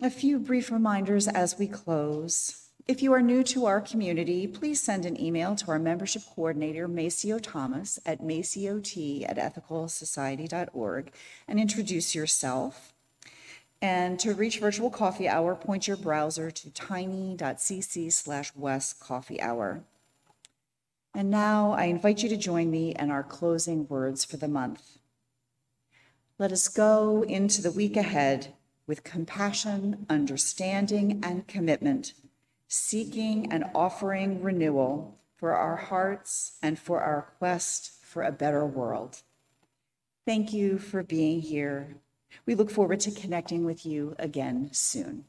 A few brief reminders as we close. If you are new to our community, please send an email to our membership coordinator, Maceo Thomas, at maciot@ethicalsociety.org and introduce yourself. And to reach virtual coffee hour, point your browser to tiny.cc slash WES coffee hour. And now I invite you to join me in our closing words for the month. Let us go into the week ahead with compassion, understanding, and commitment, seeking and offering renewal for our hearts and for our quest for a better world. Thank you for being here. We look forward to connecting with you again soon.